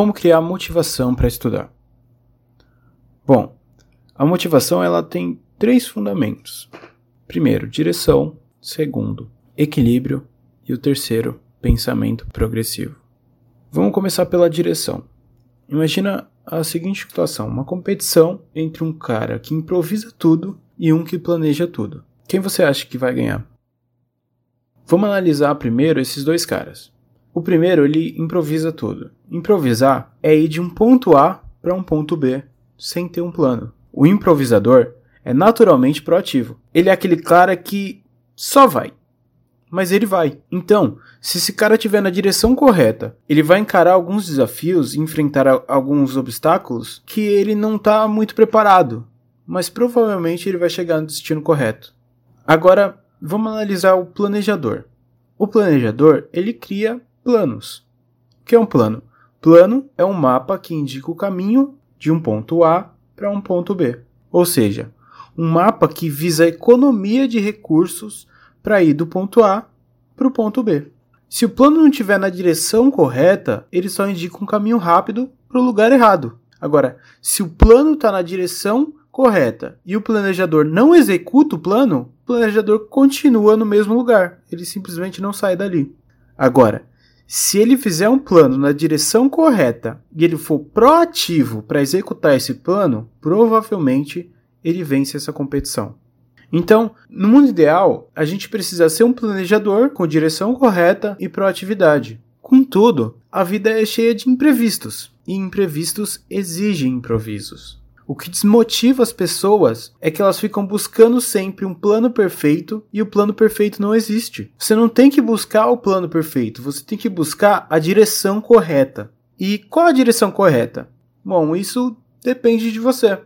Como criar motivação para estudar? Bom, a motivação ela tem três fundamentos. Primeiro, direção. Segundo, equilíbrio. E o terceiro, pensamento progressivo. Vamos começar pela direção. Imagina a seguinte situação: uma competição entre um cara que improvisa tudo e um que planeja tudo. Quem você acha que vai ganhar? Vamos analisar primeiro esses dois caras. O primeiro, ele improvisa tudo. Improvisar é ir de um ponto A para um ponto B sem ter um plano. O improvisador é naturalmente proativo. Ele é aquele cara que só vai. Mas ele vai. Então, se esse cara estiver na direção correta, ele vai encarar alguns desafios, enfrentar alguns obstáculos que ele não está muito preparado. Mas provavelmente ele vai chegar no destino correto. Agora, vamos analisar o planejador. O planejador, ele cria planos. O que é um plano? Plano é um mapa que indica o caminho de um ponto A para um ponto B. Ou seja, um mapa que visa a economia de recursos para ir do ponto A para o ponto B. Se o plano não estiver na direção correta, ele só indica um caminho rápido para o lugar errado. Agora, se o plano está na direção correta e o planejador não executa o plano, o planejador continua no mesmo lugar. Ele simplesmente não sai dali. Agora, se ele fizer um plano na direção correta e ele for proativo para executar esse plano, provavelmente ele vence essa competição. Então, no mundo ideal, a gente precisa ser um planejador com direção correta e proatividade. Contudo, a vida é cheia de imprevistos, e imprevistos exigem improvisos. O que desmotiva as pessoas é que elas ficam buscando sempre um plano perfeito e o plano perfeito não existe. Você não tem que buscar o plano perfeito, você tem que buscar a direção correta. E qual a direção correta? Bom, isso depende de você.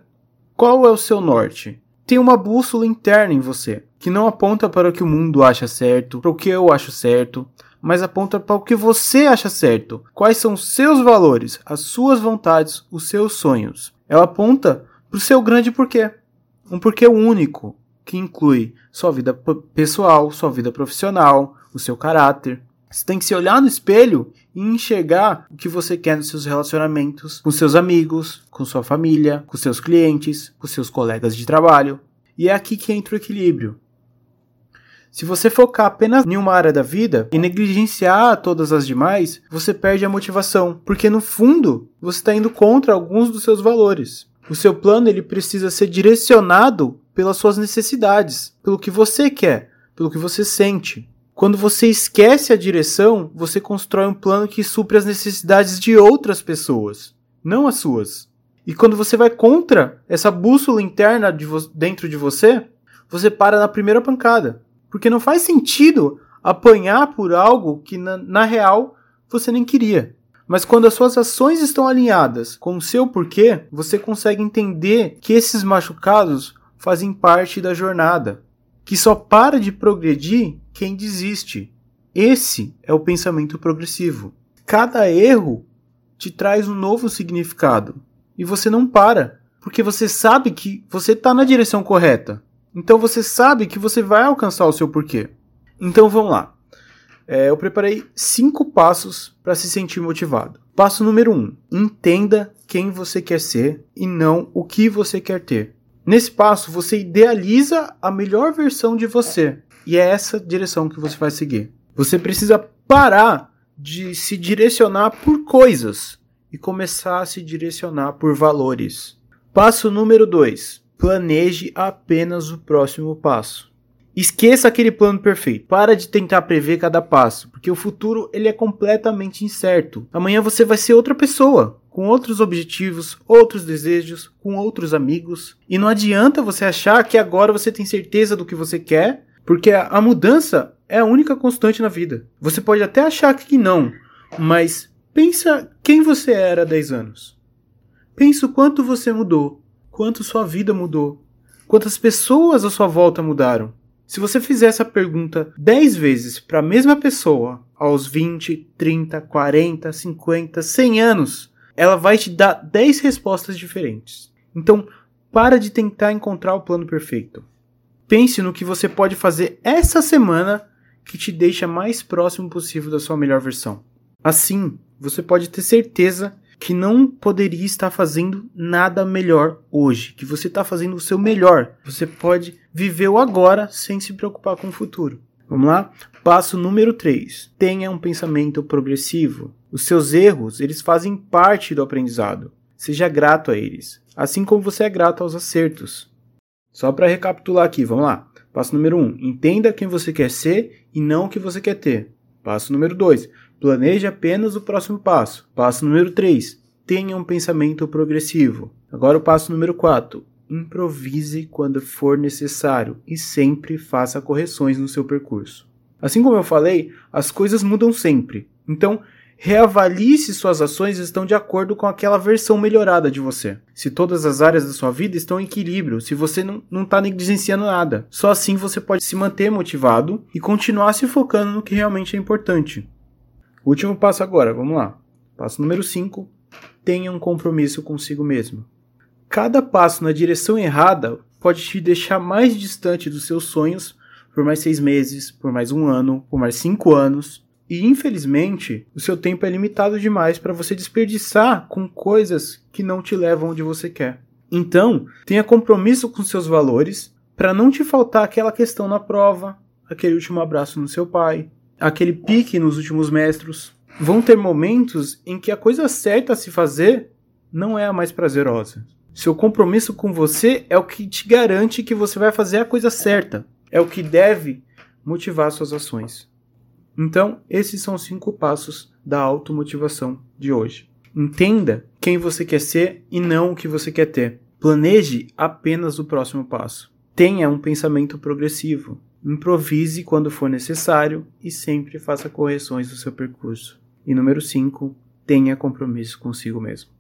Qual é o seu norte? Tem uma bússola interna em você, que não aponta para o que o mundo acha certo, para o que eu acho certo, mas aponta para o que você acha certo. Quais são os seus valores, as suas vontades, os seus sonhos. Ela aponta para o seu grande porquê. Um porquê único, que inclui sua vida pessoal, sua vida profissional, o seu caráter. Você tem que se olhar no espelho e enxergar o que você quer nos seus relacionamentos, com seus amigos, com sua família, com seus clientes, com seus colegas de trabalho. E é aqui que entra o equilíbrio. Se você focar apenas em uma área da vida e negligenciar todas as demais, você perde a motivação, porque no fundo você está indo contra alguns dos seus valores. O seu plano ele precisa ser direcionado pelas suas necessidades, pelo que você quer, pelo que você sente. Quando você esquece a direção, você constrói um plano que supre as necessidades de outras pessoas, não as suas. E quando você vai contra essa bússola interna de dentro de você, você para na primeira pancada. Porque não faz sentido apanhar por algo que, na, na real, você nem queria. Mas quando as suas ações estão alinhadas com o seu porquê, você consegue entender que esses machucados fazem parte da jornada. Que só para de progredir quem desiste. Esse é o pensamento progressivo. Cada erro te traz um novo significado. E você não para, porque você sabe que você está na direção correta. Então você sabe que você vai alcançar o seu porquê. Então vamos lá. É, eu preparei cinco passos para se sentir motivado. Passo número um: entenda quem você quer ser e não o que você quer ter. Nesse passo, você idealiza a melhor versão de você e é essa direção que você vai seguir. Você precisa parar de se direcionar por coisas e começar a se direcionar por valores. Passo número 2: planeje apenas o próximo passo. Esqueça aquele plano perfeito. Para de tentar prever cada passo, porque o futuro ele é completamente incerto. Amanhã você vai ser outra pessoa, com outros objetivos, outros desejos, com outros amigos. E não adianta você achar que agora você tem certeza do que você quer, porque a mudança é a única constante na vida. Você pode até achar que não, mas pensa quem você era há 10 anos. Pensa o quanto você mudou quanto sua vida mudou, quantas pessoas à sua volta mudaram. Se você fizer essa pergunta 10 vezes para a mesma pessoa aos 20, 30, 40, 50, 100 anos, ela vai te dar 10 respostas diferentes. Então, para de tentar encontrar o plano perfeito. Pense no que você pode fazer essa semana que te deixa mais próximo possível da sua melhor versão. Assim, você pode ter certeza que não poderia estar fazendo nada melhor hoje, que você está fazendo o seu melhor. Você pode viver o agora sem se preocupar com o futuro. Vamos lá? Passo número 3. Tenha um pensamento progressivo. Os seus erros, eles fazem parte do aprendizado. Seja grato a eles, assim como você é grato aos acertos. Só para recapitular aqui, vamos lá. Passo número 1. Um, entenda quem você quer ser e não o que você quer ter. Passo número 2. Planeje apenas o próximo passo. Passo número 3. Tenha um pensamento progressivo. Agora o passo número 4. Improvise quando for necessário e sempre faça correções no seu percurso. Assim como eu falei, as coisas mudam sempre. Então, reavalie se suas ações estão de acordo com aquela versão melhorada de você. Se todas as áreas da sua vida estão em equilíbrio, se você não está negligenciando nada. Só assim você pode se manter motivado e continuar se focando no que realmente é importante. Último passo agora, vamos lá. Passo número 5. Tenha um compromisso consigo mesmo. Cada passo na direção errada pode te deixar mais distante dos seus sonhos por mais seis meses, por mais um ano, por mais cinco anos. E infelizmente, o seu tempo é limitado demais para você desperdiçar com coisas que não te levam onde você quer. Então, tenha compromisso com seus valores para não te faltar aquela questão na prova, aquele último abraço no seu pai, aquele pique nos últimos metros. Vão ter momentos em que a coisa certa a se fazer não é a mais prazerosa. Seu compromisso com você é o que te garante que você vai fazer a coisa certa. É o que deve motivar suas ações. Então, esses são os cinco passos da automotivação de hoje. Entenda quem você quer ser e não o que você quer ter. Planeje apenas o próximo passo. Tenha um pensamento progressivo. Improvise quando for necessário e sempre faça correções do seu percurso. E número 5, tenha compromisso consigo mesmo.